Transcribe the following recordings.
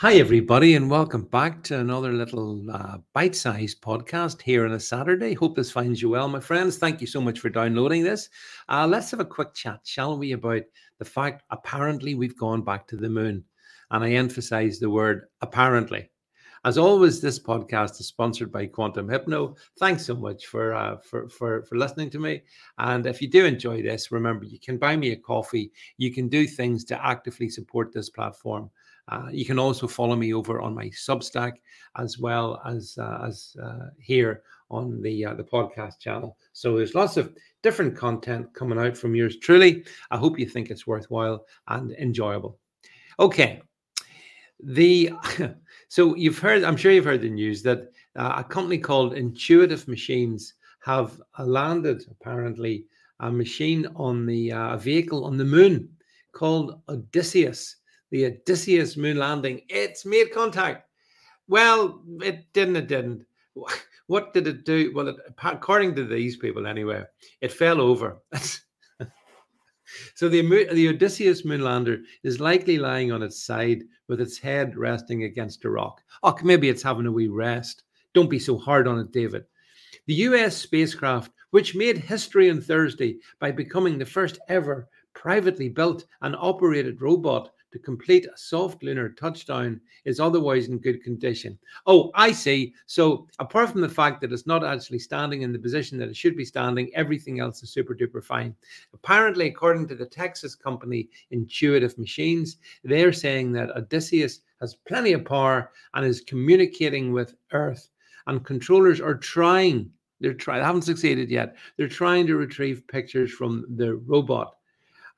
Hi, everybody, and welcome back to another little uh, bite sized podcast here on a Saturday. Hope this finds you well, my friends. Thank you so much for downloading this. Uh, let's have a quick chat, shall we, about the fact apparently we've gone back to the moon. And I emphasize the word apparently. As always, this podcast is sponsored by Quantum Hypno. Thanks so much for, uh, for, for, for listening to me. And if you do enjoy this, remember you can buy me a coffee. You can do things to actively support this platform. Uh, you can also follow me over on my Substack as well as uh, as uh, here on the uh, the podcast channel. So there's lots of different content coming out from yours truly. I hope you think it's worthwhile and enjoyable. Okay, the so you've heard. I'm sure you've heard the news that uh, a company called Intuitive Machines have landed apparently a machine on the vehicle on the moon called Odysseus the Odysseus moon landing. It's made contact. Well, it didn't. It didn't. What did it do? Well, it, according to these people, anyway, it fell over. so the the Odysseus moonlander is likely lying on its side with its head resting against a rock. Oh, maybe it's having a wee rest. Don't be so hard on it, David. The US spacecraft, which made history on Thursday by becoming the first ever privately built and operated robot to complete a soft lunar touchdown is otherwise in good condition. Oh, I see. So, apart from the fact that it's not actually standing in the position that it should be standing, everything else is super duper fine. Apparently, according to the Texas company Intuitive Machines, they're saying that Odysseus has plenty of power and is communicating with Earth, and controllers are trying. They're trying, they haven't succeeded yet. They're trying to retrieve pictures from the robot.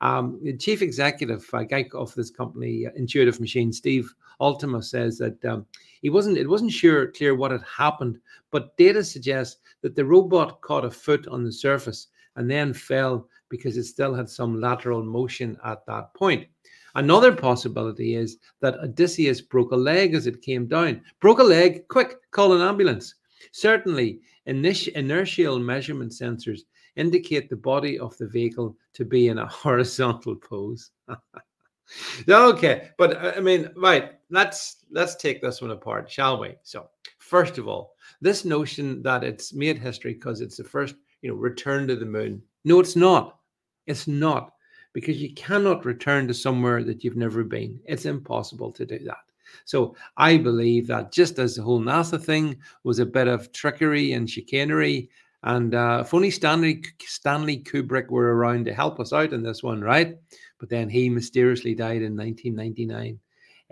Um, the chief executive guy of this company, uh, Intuitive Machine, Steve Altemus, says that um, he wasn't it wasn't sure clear what had happened, but data suggests that the robot caught a foot on the surface and then fell because it still had some lateral motion at that point. Another possibility is that Odysseus broke a leg as it came down. Broke a leg, quick, call an ambulance. Certainly, inertial measurement sensors indicate the body of the vehicle to be in a horizontal pose. okay, but uh, I mean, right, let's let's take this one apart, shall we? So, first of all, this notion that it's made history because it's the first, you know, return to the moon. No, it's not. It's not because you cannot return to somewhere that you've never been. It's impossible to do that. So I believe that just as the whole NASA thing was a bit of trickery and chicanery, and uh, Stanley Stanley Kubrick were around to help us out in this one, right? But then he mysteriously died in 1999.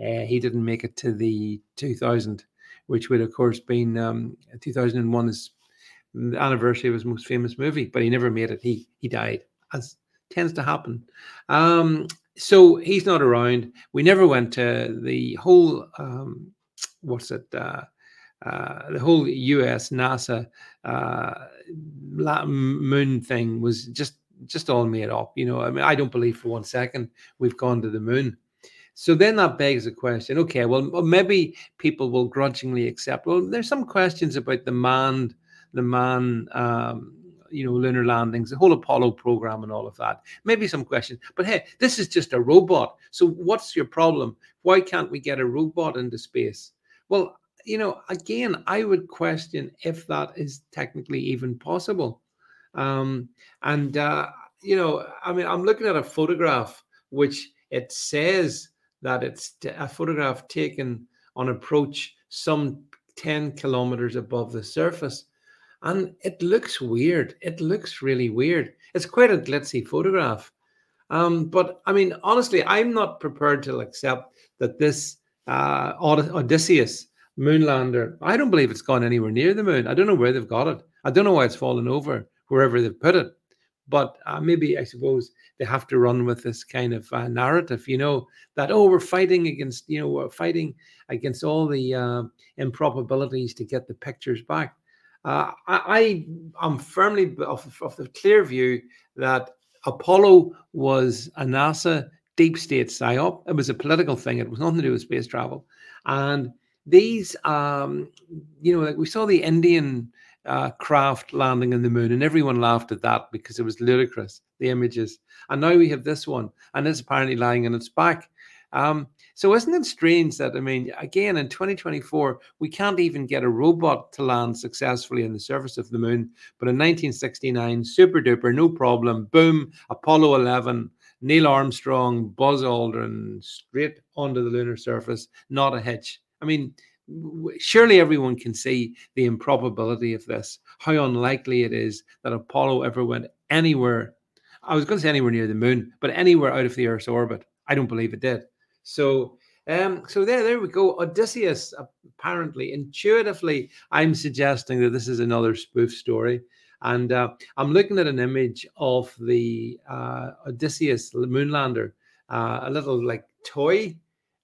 Uh, he didn't make it to the 2000, which would of course been um, 2001 is the anniversary of his most famous movie, but he never made it. He he died, as tends to happen. Um, so he's not around. We never went to the whole um, what's it? Uh, uh, the whole U.S. NASA uh, moon thing was just just all made up. You know, I mean, I don't believe for one second we've gone to the moon. So then that begs the question: Okay, well, maybe people will grudgingly accept. Well, there's some questions about the manned, the man, um, you know, lunar landings, the whole Apollo program, and all of that. Maybe some questions, but hey, this is just a robot. So what's your problem? Why can't we get a robot into space? Well, you know, again, I would question if that is technically even possible. Um, and, uh, you know, I mean, I'm looking at a photograph which it says that it's a photograph taken on approach some 10 kilometers above the surface. And it looks weird. It looks really weird. It's quite a glitzy photograph. Um, but I mean, honestly, I'm not prepared to accept that this uh, Odysseus Moonlander. I don't believe it's gone anywhere near the moon. I don't know where they've got it. I don't know why it's fallen over wherever they've put it. But uh, maybe I suppose they have to run with this kind of uh, narrative, you know, that oh, we're fighting against, you know, we're fighting against all the uh, improbabilities to get the pictures back. Uh, I, I am firmly of, of the clear view that Apollo was a NASA deep state psyop. It was a political thing. It was nothing to do with space travel, and these, um, you know, like we saw the Indian uh, craft landing on the moon, and everyone laughed at that because it was ludicrous, the images. And now we have this one, and it's apparently lying on its back. Um, so isn't it strange that I mean, again in 2024, we can't even get a robot to land successfully on the surface of the moon. But in 1969, super duper, no problem, boom, Apollo 11, Neil Armstrong, Buzz Aldrin, straight onto the lunar surface, not a hitch. I mean, surely everyone can see the improbability of this, how unlikely it is that Apollo ever went anywhere. I was going to say anywhere near the moon, but anywhere out of the Earth's orbit. I don't believe it did. So, um, so there, there we go. Odysseus, apparently, intuitively, I'm suggesting that this is another spoof story. And uh, I'm looking at an image of the uh, Odysseus moonlander, uh, a little like toy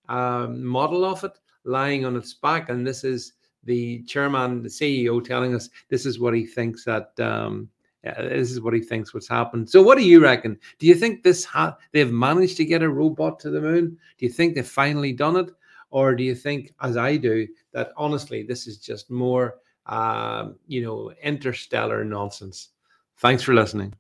um, model of it lying on its back. And this is the chairman, the CEO, telling us this is what he thinks that um, this is what he thinks what's happened. So, what do you reckon? Do you think this ha- they've managed to get a robot to the moon? Do you think they've finally done it, or do you think, as I do, that honestly this is just more, um, you know, interstellar nonsense? Thanks for listening.